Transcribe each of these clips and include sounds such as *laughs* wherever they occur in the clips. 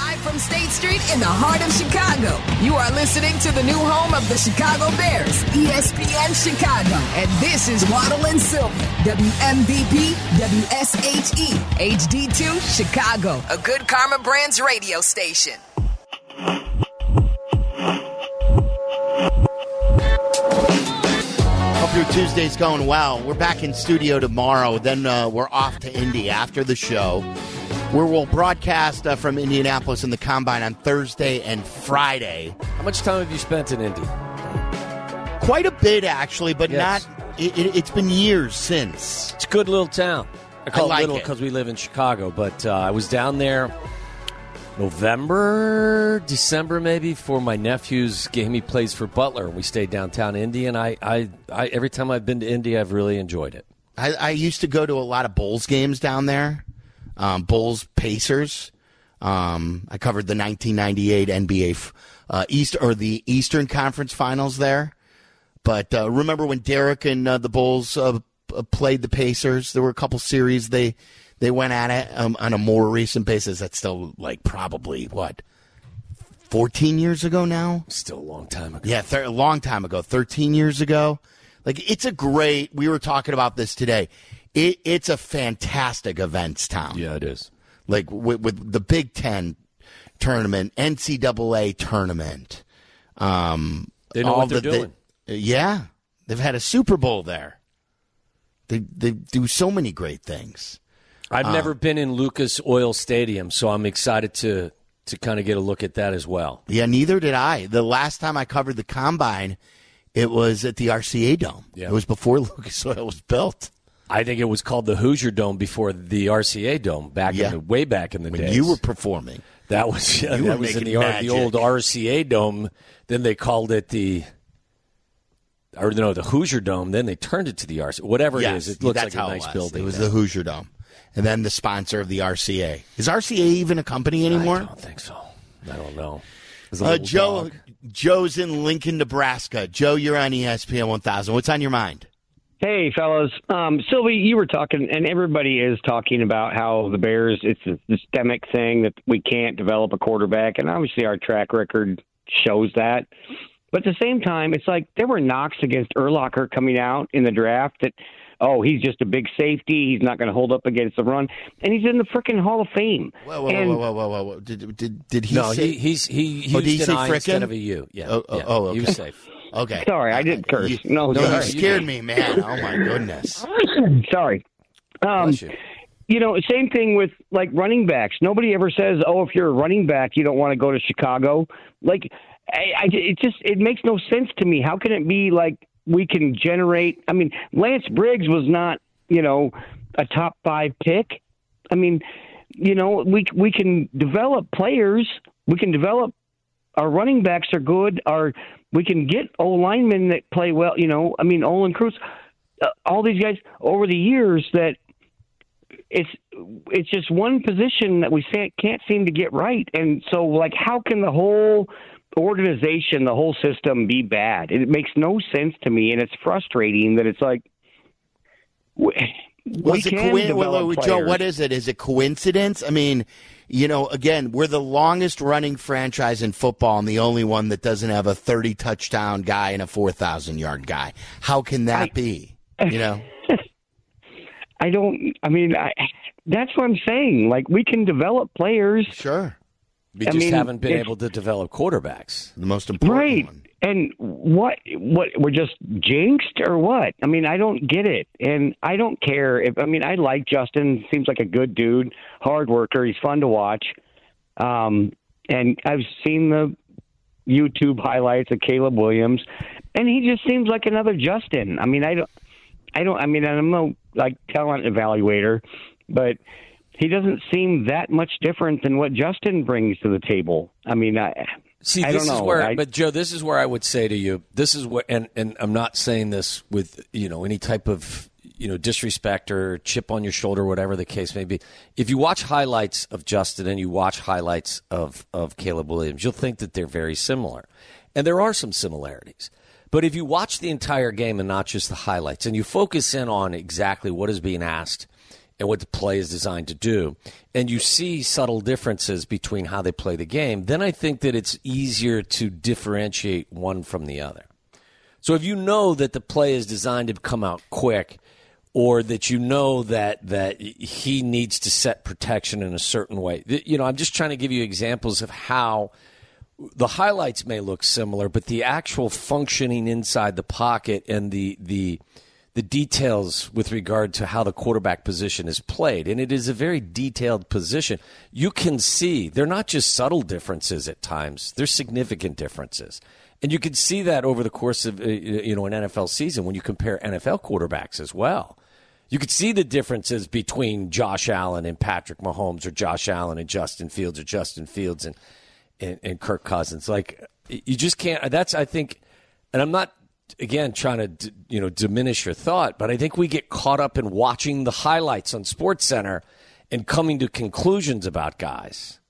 Live from State Street in the heart of Chicago. You are listening to the new home of the Chicago Bears, ESPN Chicago. And this is Waddle and Silvy, WMVP, WSHE, HD2, Chicago, a good Karma Brands radio station. Hope your Tuesday's going well. We're back in studio tomorrow. Then uh, we're off to Indy after the show, where we'll broadcast uh, from Indianapolis in the Combine on Thursday and Friday. How much time have you spent in Indy? Quite a bit, actually, but Yes. not. It, it's been years since. It's a good little town. I call I like it little because we live in Chicago, but uh, I was down there November, December, maybe for my nephew's game. He plays for Butler, we stayed downtown Indy. And I, I, I, every time I've been to Indy, I've really enjoyed it. I, I used to go to a lot of Bulls games down there. Um, Bulls Pacers. Um, I covered the 1998 NBA uh, East or the Eastern Conference Finals there. But uh, remember when Derrick and uh, the Bulls uh, played the Pacers? There were a couple series they they went at it um, on a more recent basis. That's still like probably what 14 years ago now. Still a long time ago. Yeah, a long time ago, 13 years ago. Like, it's a great, we were talking about this today. It, it's a fantastic events town. Yeah, it is. Like, with, with the Big Ten tournament, NCAA tournament. Um, They know all what they're the- doing. they- yeah. They've had a Super Bowl there. They, they do so many great things. I've Uh, never been in Lucas Oil Stadium, so I'm excited to to kind of get a look at that as well. Yeah, neither did I. The last time I covered the combine, it was at the RCA Dome. Yeah. It was before *laughs* Lucas Oil was built. I think it was called the Hoosier Dome before the RCA Dome back Yeah. in the way back in the When days. you were performing. That was *laughs* yeah, You were that was in the, magic. the old RCA Dome. Then they called it the, or no, the Hoosier Dome. Then they turned it to the RCA. Whatever Yes, it is, it looks like a nice it was. building. It was now. the Hoosier Dome, and then the sponsor of the RCA. Is RCA even a company anymore? I don't think so. I don't know. Uh, Joe, dog. Joe's in Lincoln, Nebraska. Joe, you're on ESPN 1000. What's on your mind? Hey, fellas. Um, Silvy, you were talking, and everybody is talking about how the Bears, it's a systemic thing that we can't develop a quarterback, and obviously our track record shows that. But at the same time, it's like there were knocks against Urlacher coming out in the draft that, oh, he's just a big safety. He's not going to hold up against the run. And he's in the freaking Hall of Fame. Whoa, whoa, and whoa, whoa, whoa, whoa, whoa. Did, did, did he no, say? he, he's he used Oh, did he an say I instead frickin'? of a U. Yeah. Oh, oh, yeah. oh, He okay. was safe. Okay. Sorry, I didn't curse. You- No, no, you scared me, man. Oh, my goodness. *laughs* Sorry. Um, you. you know, same thing with like running backs. Nobody ever says, "Oh, if you're a running back, you don't want to go to Chicago." Like, I, I it just it makes no sense to me. How can it be like we can generate? I mean, Lance Briggs was not, you know, a top five pick. I mean, you know, we we can develop players. We can develop our running backs are good. Our we can get O linemen that play well. You know, I mean, Olin Kreutz, uh, all these guys over the years that it's it's just one position that we can't seem to get right. And so, like, how can the whole organization, the whole system, be bad? It makes no sense to me, and it's frustrating that it's like. Was it can coin- develop wait, wait, Joe, what is it? Is it coincidence? I mean, you know, again, we're the longest running franchise in football and the only one that doesn't have a 30 touchdown guy and a 4,000 yard guy. How can that I- be? You know? *laughs* I don't. I mean, I, that's what I'm saying. Like, we can develop players, Sure. We I just mean, haven't been able to develop quarterbacks. The most important right? one. And what? What? We're just jinxed, or what? I mean, I don't get it, and I don't care. If I mean, I like Justin. Seems like a good dude, hard worker. He's fun to watch. Um, and I've seen the YouTube highlights of Caleb Williams, and he just seems like another Justin. I mean, I don't. I don't. I mean, I'm no like talent evaluator, but he doesn't seem that much different than what Justin brings to the table. I mean, I. See, I this don't is where, I- but Joe, this is where I would say to you, this is what, and and I'm not saying this with you know any type of you know disrespect or chip on your shoulder, whatever the case may be. If you watch highlights of Justin and you watch highlights of of Caleb Williams, you'll think that they're very similar, and there are some similarities. But if you watch the entire game and not just the highlights, and you focus in on exactly what is being asked and what the play is designed to do, and you see subtle differences between how they play the game, then I think that it's easier to differentiate one from the other. So if you know that the play is designed to come out quick, or that you know that that he needs to set protection in a certain way, you know, I'm just trying to give you examples of how the highlights may look similar, but the actual functioning inside the pocket and the the the details with regard to how the quarterback position is played, and it is a very detailed position. You can see they're not just subtle differences at times; they're significant differences. And you can see that over the course of uh, you know an NFL season when you compare NFL quarterbacks as well. You could see the differences between Josh Allen and Patrick Mahomes, or Josh Allen and Justin Fields, or Justin Fields and and, and Kirk Cousins. Like you just can't. That's I think, and I'm not again trying to you know diminish your thought, but I think we get caught up in watching the highlights on Sports Center and coming to conclusions about guys.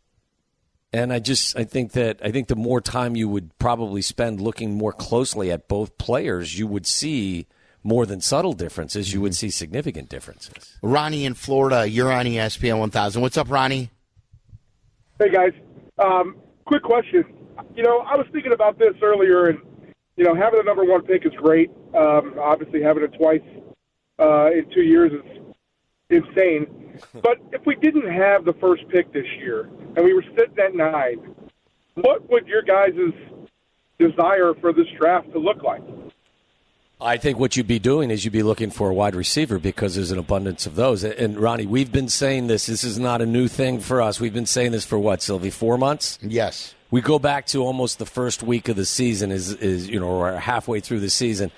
And I just I think that I think the more time you would probably spend looking more closely at both players, you would see more than subtle differences. You would see significant differences. Ronnie in Florida, you're on ESPN 1000. What's up, Ronnie? Hey guys, um, quick question. You know, I was thinking about this earlier, and you know, having the number one pick is great. Um, obviously, having it twice uh, in two years is insane. *laughs* But if we didn't have the first pick this year and we were sitting at nine, what would your guys' desire for this draft to look like? I think what you'd be doing is you'd be looking for a wide receiver because there's an abundance of those. And Ronnie, we've been saying this. This is not a new thing for us. We've been saying this for what, Silvy? Four months? Yes. We go back to almost the first week of the season. Is is you know, or halfway through the season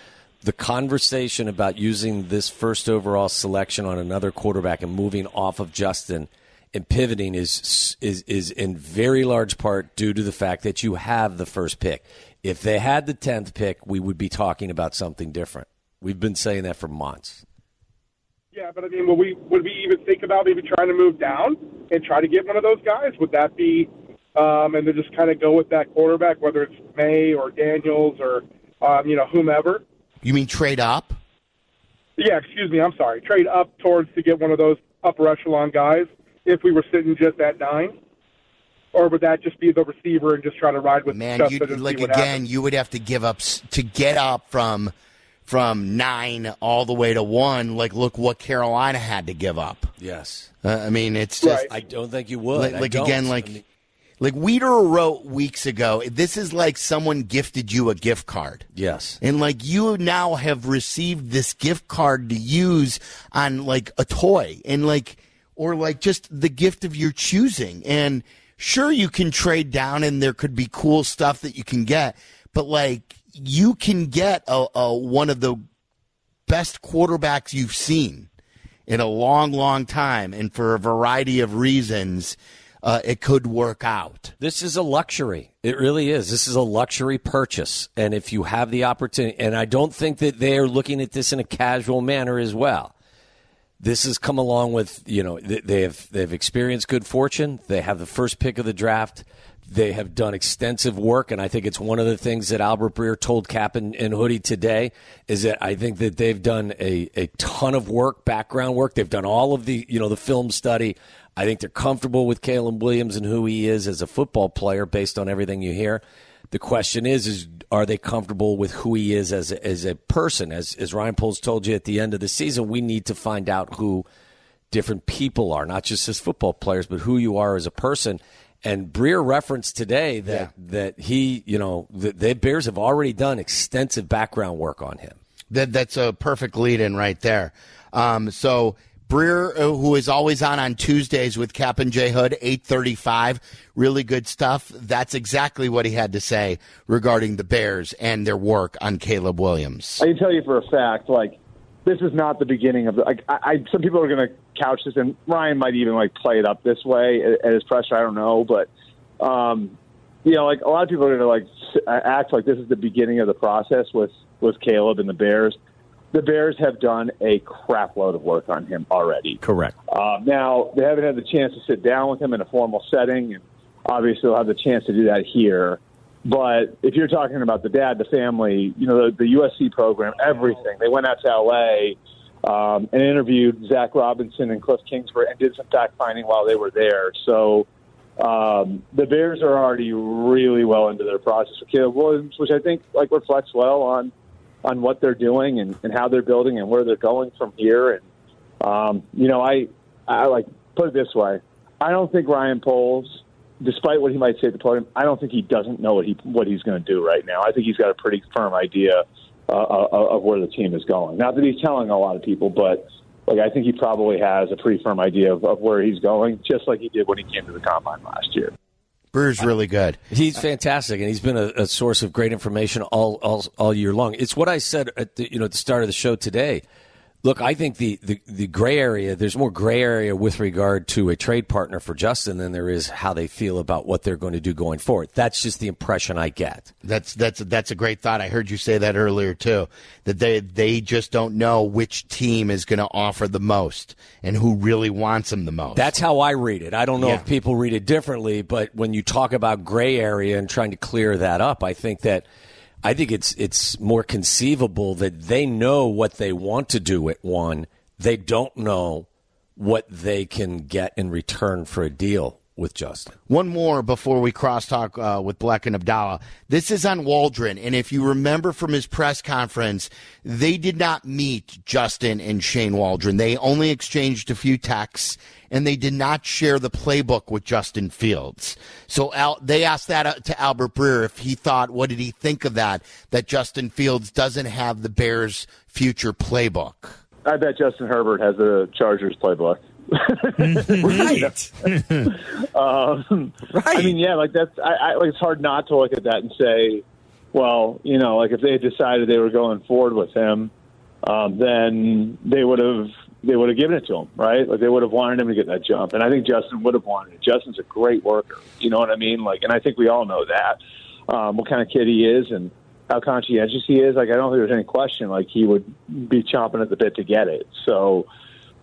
the conversation about using this first overall selection on another quarterback and moving off of Justin and pivoting is is is in very large part due to the fact that you have the first pick. If they had the tenth pick, we would be talking about something different. We've been saying that for months. Yeah, but I mean, would we would we even think about maybe trying to move down and try to get one of those guys? Would that be, um, and then just kind of go with that quarterback, whether it's Maye or Daniels or um, you know whomever? You mean trade up? Yeah, excuse me. I'm sorry. Trade up towards to get one of those upper echelon guys if we were sitting just at nine, or would that just be the receiver and just try to ride with man? Justin You and like again, happens? you would have to give up s- to get up from from nine all the way to one. Like, look what Carolina had to give up. Yes. Uh, I mean, it's just Right. I don't think you would. like, like don't. again, I like mean, like Weeder wrote weeks ago. This is like someone gifted you a gift card. yes. And like you now have received this gift card to use on like a toy and like or like just the gift of your choosing. And sure you can trade down and there could be cool stuff that you can get, but like you can get a, a one of the best quarterbacks you've seen in a long, long time, and for a variety of reasons, uh, it could work out. This is a luxury. It really is. This is a luxury purchase. And if you have the opportunity, and I don't think that they are looking at this in a casual manner as well. This has come along with, you know, they have they've experienced good fortune. They have the first pick of the draft. They have done extensive work, and I think it's one of the things that Albert Breer told Kap and, and Hoodie today is that I think that they've done a, a ton of work, background work. They've done all of the, you know, the film study. I think they're comfortable with Caleb Williams and who he is as a football player based on everything you hear. The question is, is are they comfortable with who he is as a, as a person? As as Ryan Poles told you at the end of the season, we need to find out who different people are, not just as football players, but who you are as a person. And Breer referenced today that that he, you know, the, the Bears have already done extensive background work on him. That that's a perfect lead in right there. Um, so Breer, uh, who is always on on Tuesdays with Kap and J Hood, eight thirty five, really good stuff. That's exactly what he had to say regarding the Bears and their work on Caleb Williams. I can tell you for a fact, like this is not the beginning of the. Like, I, I some people are going to couch this, and Ryan might even like play it up this way his presser. I don't know, but um, you know, like a lot of people are going to like act like this is the beginning of the process with with Caleb and the Bears. The Bears have done a crap load of work on him already. Correct. Uh, now they haven't had the chance to sit down with him in a formal setting, and obviously they'll have the chance to do that here. But if you're talking about the dad, the family, you know, the, the USC program, everything, they went out to LA um, and interviewed Zach Robinson and Cliff Kingsbury and did some fact finding while they were there. So um, the Bears are already really well into their process with Caleb Williams, which I think like reflects well on on what they're doing and, and how they're building and where they're going from here. And um, you know, I I like put it this way: I don't think Ryan Poles, despite what he might say at the podium, I don't think he doesn't know what he what he's going to do right now. I think he's got a pretty firm idea uh, uh, of where the team is going. Not that he's telling a lot of people, but like I think he probably has a pretty firm idea of, of where he's going, just like he did when he came to the combine last year. Breer's really good. He's fantastic, and he's been a, a, source of great information all, all all year long. It's what I said at the you know at the start of the show today. Look, I think the, the, the gray area, there's more gray area with regard to a trade partner for Justin than there is how they feel about what they're going to do going forward. That's just the impression I get. That's that's that's a great thought. I heard you say that earlier too. That they they just don't know which team is going to offer the most and who really wants them the most. That's how I read it. I don't know yeah. if people read it differently, but when you talk about gray area and trying to clear that up, I think that – I think it's it's more conceivable that they know what they want to do at one. They don't know what they can get in return for a deal with Justin. One more before we crosstalk uh, with Bleck and Abdallah. This is on Waldron, and if you remember from his press conference, they did not meet Justin and Shane Waldron. They only exchanged a few texts, and they did not share the playbook with Justin Fields. So Al, they asked that uh, to Albert Breer if he thought, what did he think of that? That Justin Fields doesn't have the Bears' future playbook. I bet Justin Herbert has the Chargers playbook. Right. *laughs* um, right. I mean, yeah, like that's. I, I like it's hard not to look at that and say, well, you know, like if they had decided they were going forward with him, um, then they would have they would have given it to him, right? Like they would have wanted him to get that jump, and I think Justin would have wanted it. Justin's a great worker, you know what I mean? Like, and I think we all know that um, what kind of kid he is and how conscientious he is. Like, I don't think there's any question like he would be chomping at the bit to get it. So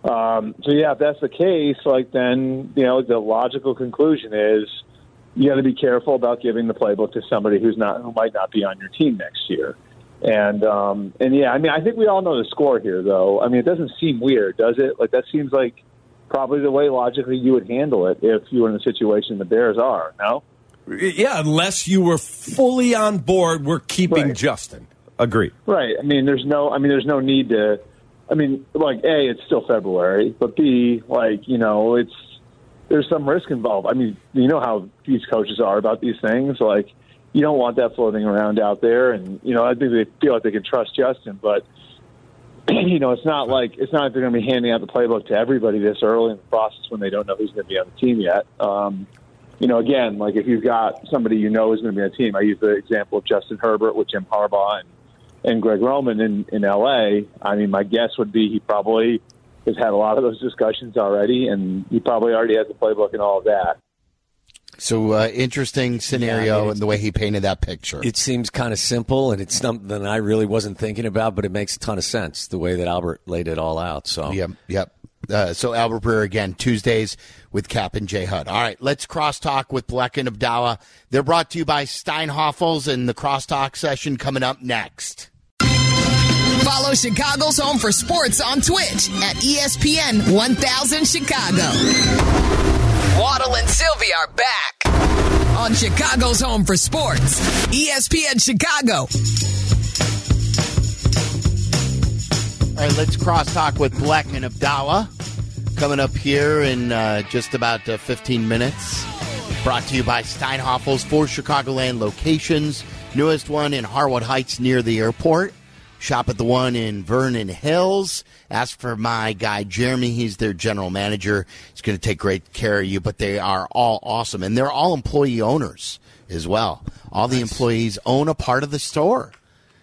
um, so yeah, if that's the case, like then you know the logical conclusion is you got to be careful about giving the playbook to somebody who's not who might not be on your team next year. And um, and yeah, I mean, I think we all know the score here, though. I mean, it doesn't seem weird, does it? Like that seems like probably the way logically you would handle it if you were in the situation the Bears are. No. Yeah, unless you were fully on board, we're keeping right. Justin. Agree. Right. I mean, there's no. I mean, there's no need to I mean, like a, it's still February, but b, like you know, it's there's some risk involved. I mean, you know how these coaches are about these things. Like, you don't want that floating around out there, and you know, I think they feel like they can trust Justin, but *clears throat* you know, it's not like it's not like they're going to be handing out the playbook to everybody this early in the process when they don't know who's going to be on the team yet. Um, you know, again, like if you've got somebody you know is going to be on the team, I use the example of Justin Herbert with Jim Harbaugh and and Greg Roman in, in LA, I mean, my guess would be he probably has had a lot of those discussions already, and he probably already has the playbook and all of that. So uh, interesting scenario yeah, I mean, and the way he painted that picture. It seems kind of simple, and it's something I really wasn't thinking about, but it makes a ton of sense the way that Albert laid it all out. So yep, yep. Uh, so Albert Breer again Tuesdays with Kap and J Hood. All right, let's crosstalk with Bleck and Abdallah. They're brought to you by Steinhafels, and the crosstalk session coming up next. Follow Chicago's Home for Sports on Twitch at ESPN 1000 Chicago. Waddle and Silvy are back on Chicago's Home for Sports, ESPN Chicago. All right, let's crosstalk with Bleck and Abdallah. Coming up here in uh, just about uh, 15 minutes. Brought to you by Steinhafels, four Chicagoland locations. Newest one in Harwood Heights near the airport. Shop at the one in Vernon Hills. Ask for my guy Jeremy. He's their general manager. He's going to take great care of you, but they are all awesome. And they're all employee owners as well. All the employees own a part of the store.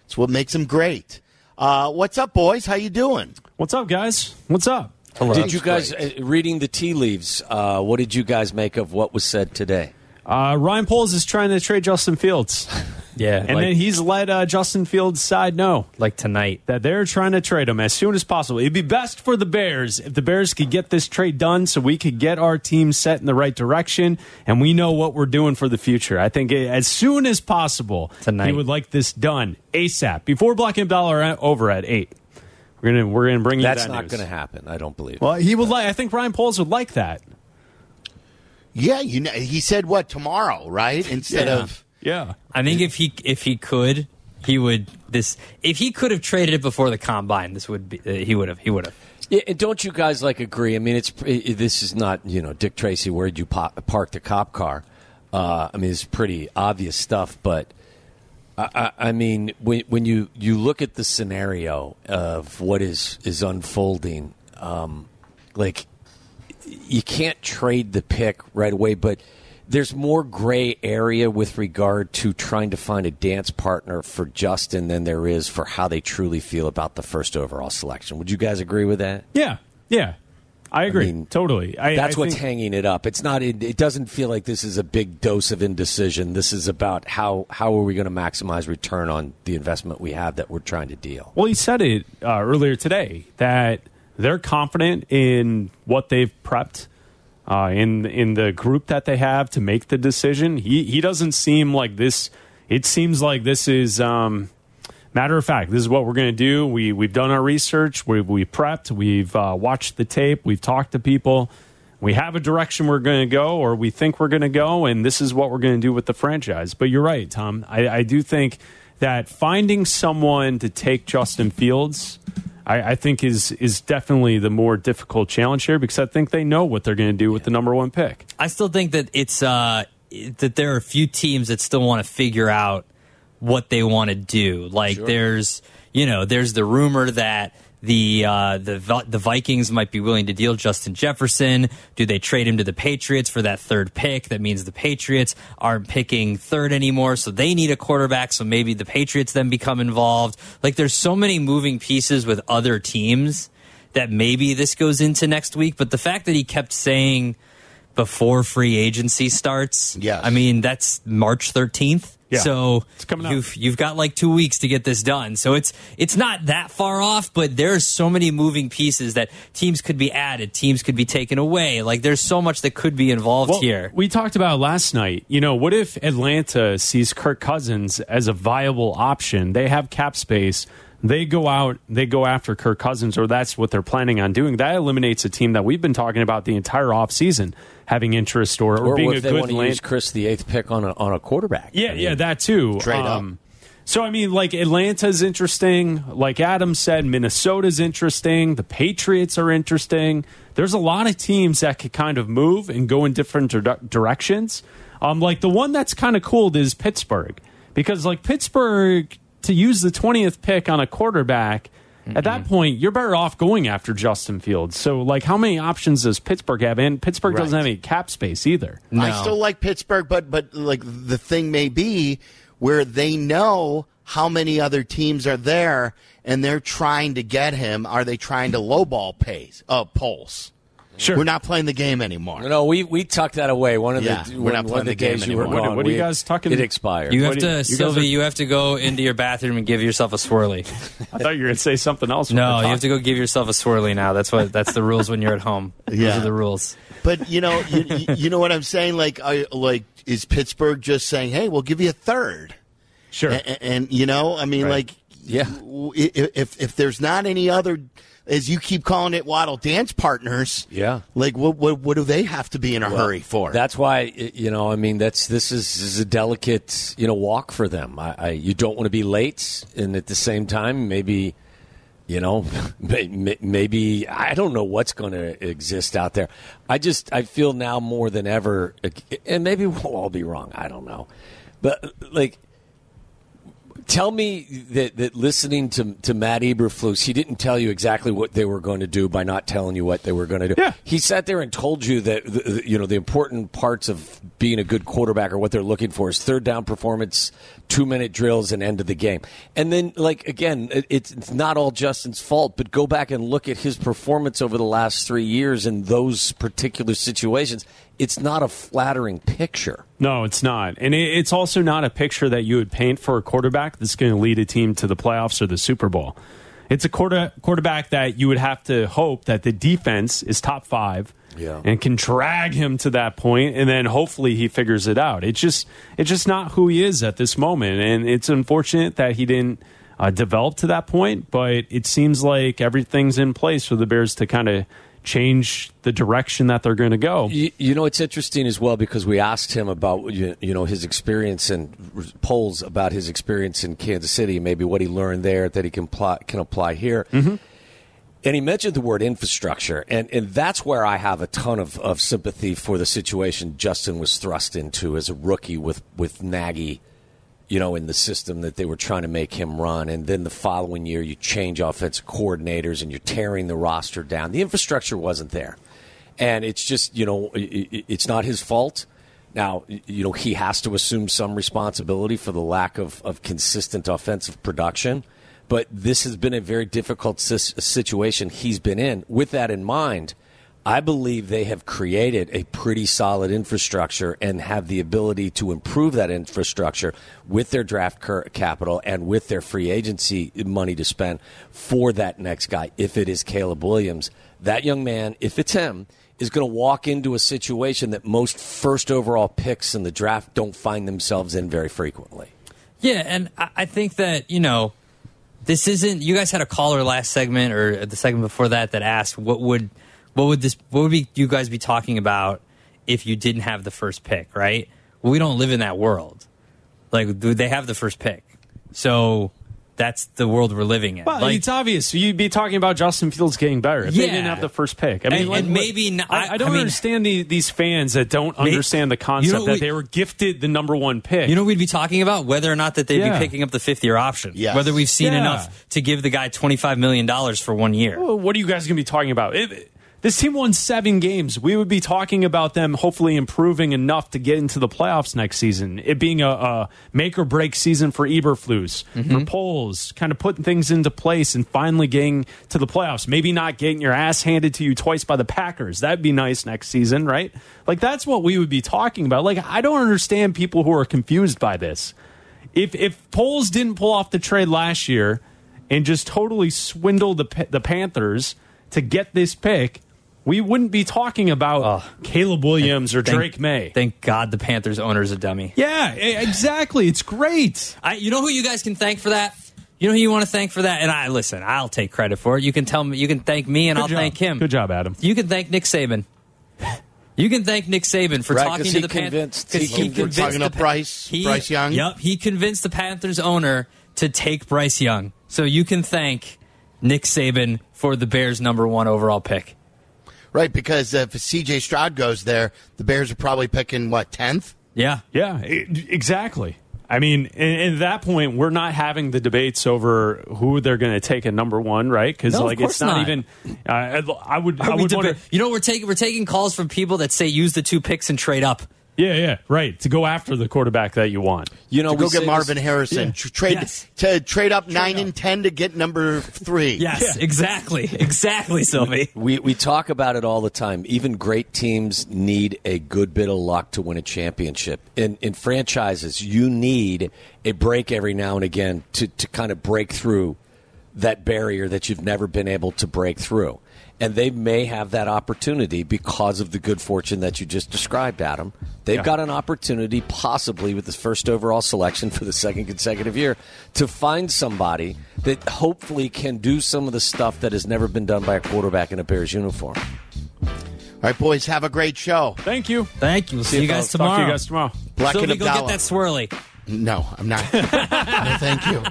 It's what makes them great. Uh, what's up, boys? How you doing? What's up, guys? What's up? Hello. Did you guys, uh, reading the tea leaves, uh, what did you guys make of what was said today? Uh, Ryan Poles is trying to trade Justin Fields. *laughs* Yeah, and like, then he's let uh, Justin Fields' side know, like tonight, that they're trying to trade him as soon as possible. It'd be best for the Bears if the Bears could get this trade done, so we could get our team set in the right direction, and we know what we're doing for the future. I think as soon as possible, tonight, he would like this done asap before Bleck and Bell are over at eight. We're gonna we're gonna bring you That's that not news. going to happen. I don't believe. Well, he would like. I think Ryan Poles would like that. Yeah, you know, he said what tomorrow, right? *laughs* Instead Yeah. of Yeah. I think if he if he could, he would this. If he could have traded it before the combine, this would be. Uh, he would have. He would have. Yeah, and don't you guys like agree? I mean, it's it, this is not you know Dick Tracy. Where'd you pop, park the cop car? Uh, I mean, it's pretty obvious stuff, but I, I, I mean, when when you you look at the scenario of what is is unfolding, um, like you can't trade the pick right away, but there's more gray area with regard to trying to find a dance partner for Justin than there is for how they truly feel about the first overall selection. Would you guys agree with that? Yeah. Yeah. I agree. mean, totally. I, That's I what's think- hanging it up. It's not. It, it doesn't feel like this is a big dose of indecision. This is about how how are we going to maximize return on the investment we have that we're trying to deal. Well, he said it uh, earlier today that they're confident in what they've prepped uh, in in the group that they have to make the decision. He he doesn't seem like this. It seems like this is um, matter of fact. This is what we're going to do. We we've done our research. We we prepped. We've uh, watched the tape. We've talked to people. We have a direction we're going to go, or we think we're going to go, and this is what we're going to do with the franchise. But you're right, Tom. I, I do think that finding someone to take Justin Fields, I, I think is is definitely the more difficult challenge here because I think they know what they're going to do with the number one pick. I still think that it's uh, that there are a few teams that still want to figure out what they want to do. Like there's you know there's the rumor that the uh, the the Vikings might be willing to deal Justin Jefferson. Do they trade him to the Patriots for that third pick? That means the Patriots aren't picking third anymore, so they need a quarterback. So maybe the Patriots then become involved. Like there's so many moving pieces with other teams that maybe this goes into next week. But the fact that he kept saying before free agency starts. Yes. I mean, that's March 13th. Yeah. So It's coming up. you've you've got like 2 weeks to get this done. So it's it's not that far off, but there's so many moving pieces that teams could be added, teams could be taken away. Like there's so much that could be involved Well, here. We talked about last night. You know, what if Atlanta sees Kirk Cousins as a viable option? They have cap space. They go out, they go after Kirk Cousins, or that's what they're planning on doing. That eliminates a team that we've been talking about the entire offseason having interest or, or, Or, being a they good want to land- use Chris the eighth pick on a on a quarterback? Yeah, I mean, yeah, that too. Um, up. So I mean, like Atlanta's interesting. Like Adam said, Minnesota's interesting. The Patriots are interesting. There's a lot of teams that could kind of move and go in different dir- directions. Um, like the one that's kind of cool is Pittsburgh because like Pittsburgh to use the twentieth pick on a quarterback. At that point, you're better off going after Justin Fields. So, like, how many options does Pittsburgh have? And Pittsburgh doesn't have any cap space either. I still like Pittsburgh, but but like the thing may be where they know how many other teams are there, and they're trying to get him. Are they trying to lowball pays? Uh, Poles. Sure. We're not playing the game anymore. No, we we tucked that away. One of Yeah, the we're one, not playing the the game days you were anymore. What- gone. what are you guys talking- about? It expired. You have do to, you- you guys are- you have to go into your bathroom and give yourself a swirly. *laughs* I thought you were going to say something else. No, you have to go give yourself a swirly now. That's what. That's the rules when you're at home. *laughs* Those Yeah. are the rules. But you know, you, you- you know what I'm saying? Like, I, like is Pittsburgh just saying, "Hey, we'll give you a third. Sure. And, and you know, I mean, like, Yeah. w- i- if if there's not any other, as you keep calling it, Waddle dance partners. Yeah. Like, what what what do they have to be in a hurry for? That's why you know. I mean, that's this is, this is a delicate you know walk for them. I, I you don't want to be late, and at the same time, maybe you know, *laughs* may- may- maybe I don't know what's going to exist out there. I just I feel now more than ever, and maybe we'll all be wrong. I don't know, but like tell me that, that listening to, to Matt Eberflus, he didn't tell you exactly what they were going to do by not telling you what they were going to do. Yeah. He sat there and told you that the, you know the important parts of being a good quarterback or what they're looking for is third down performance, two minute drills, and end of the game. And then, like again, it, it's it's not all Justin's fault, but go back and look at his performance over the last three years in those particular situations. It's not a flattering picture. No, it's not. And it's also not a picture that you would paint for a quarterback that's going to lead a team to the playoffs or the Super Bowl. It's a quarter, quarterback that you would have to hope that the defense is top five Yeah. and can drag him to that point, and then hopefully he figures it out. It's just it's just not who he is at this moment, and it's unfortunate that he didn't uh, developed to that point. But it seems like everything's in place for the Bears to kind of change the direction that they're going to go. You, you, know, it's interesting as well because we asked him about you, you know his experience and Poles about his experience in Kansas City, maybe what he learned there that he can apply, can apply here. Mm-hmm. And he mentioned the word infrastructure, and, and that's where I have a ton of, of sympathy for the situation Justin was thrust into as a rookie with, with Nagy, you know, in the system that they were trying to make him run. And then the following year, you change offensive coordinators and you're tearing the roster down. The infrastructure wasn't there. And it's just, you know, it's not his fault. Now, you know, he has to assume some responsibility for the lack of, of consistent offensive production but this has been a very difficult situation he's been in. With that in mind, I believe they have created a pretty solid infrastructure and have the ability to improve that infrastructure with their draft capital and with their free agency money to spend for that next guy. If it is Caleb Williams, that young man, if it's him, is going to walk into a situation that most first overall picks in the draft don't find themselves in very frequently. Yeah, and I think that, you know, this isn't. You guys had a caller last segment or the segment before that that asked what would what would this what would be you guys be talking about if you didn't have the first pick, right? Well, we don't live in that world. Like they have the first pick, so that's the world we're living in. Well, like, it's obvious. You'd be talking about Justin Fields getting better if yeah. they didn't have the first pick. I mean, and, like, and maybe not, I, I, don't I mean, understand the, these fans that don't maybe, understand the concept you know, that we, they were gifted the number one pick. You know, we'd be talking about whether or not that they'd yeah. be picking up the fifth year option. Yes. Whether we've seen yeah. enough to give the guy twenty five million dollars for one year. Well, what are you guys going to be talking about? It, this team won seven games. We would be talking about them hopefully improving enough to get into the playoffs next season. It being a, a make or break season for Eberflus, mm-hmm. for Poles, kind of putting things into place and finally getting to the playoffs. Maybe not getting your ass handed to you twice by the Packers. That'd be nice next season, right? Like that's what we would be talking about. Like I don't understand people who are confused by this. If if Poles didn't pull off the trade last year and just totally swindle the the Panthers to get this pick we wouldn't be talking about oh, Caleb Williams or thank, Drake Maye. Thank God the Panthers owner's a dummy. Yeah, exactly. It's great. I, you know who you guys can thank for that? You know who you want to thank for that? And I listen, I'll take credit for it. You can tell me, you can thank me, and Good I'll job. thank him. Good job, Adam. You can thank Nick Saban. You can thank Nick Saban for right, talking to the Panthers. He, he convinced talking to Bryce, he, Bryce Young. Yep, he convinced the Panthers owner to take Bryce Young. So you can thank Nick Saban for the Bears' number one overall pick. Right, because if C.J. Stroud goes there, the Bears are probably picking what tenth. Yeah, yeah, exactly. I mean, at that point, we're not having the debates over who they're going to take at number one, right? Because no, like it's not, not. even. Uh, I would. Are I would deba- wonder, You know, we're taking we're taking calls from people that say use the two picks and trade up. Yeah, yeah, right. To go after the quarterback that you want. You know, to go get Marvin this, Harrison. Yeah. Trade yes. to trade up trade nine up. and ten to get number three. *laughs* Yes, yeah. exactly, *laughs* exactly, Silvy. We we talk about it all the time. Even great teams need a good bit of luck to win a championship. In in franchises, you need a break every now and again to to kind of break through that barrier that you've never been able to break through and they may have that opportunity because of the good fortune that you just described, Adam. They've yeah. got an opportunity, possibly with the first overall selection for the second consecutive year, to find somebody that hopefully can do some of the stuff that has never been done by a quarterback in a Bears uniform. All right, boys, have a great show. Thank you. Thank you. We'll see, you guys tomorrow. Talk to you guys tomorrow. Bleck Silvy, and go get that swirly. No, I'm not. *laughs* no, thank you.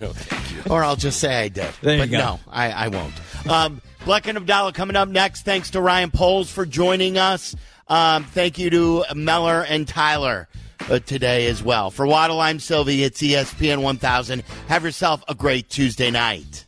No, thank you. Or I'll just say I did. There but go. no, I, I won't. Um, Bleck and Abdallah coming up next. Thanks to Ryan Poles for joining us. Um, thank you to Meller and Tyler uh, today as well. For Waddle, I'm Silvy. It's ESPN 1000. Have yourself a great Tuesday night.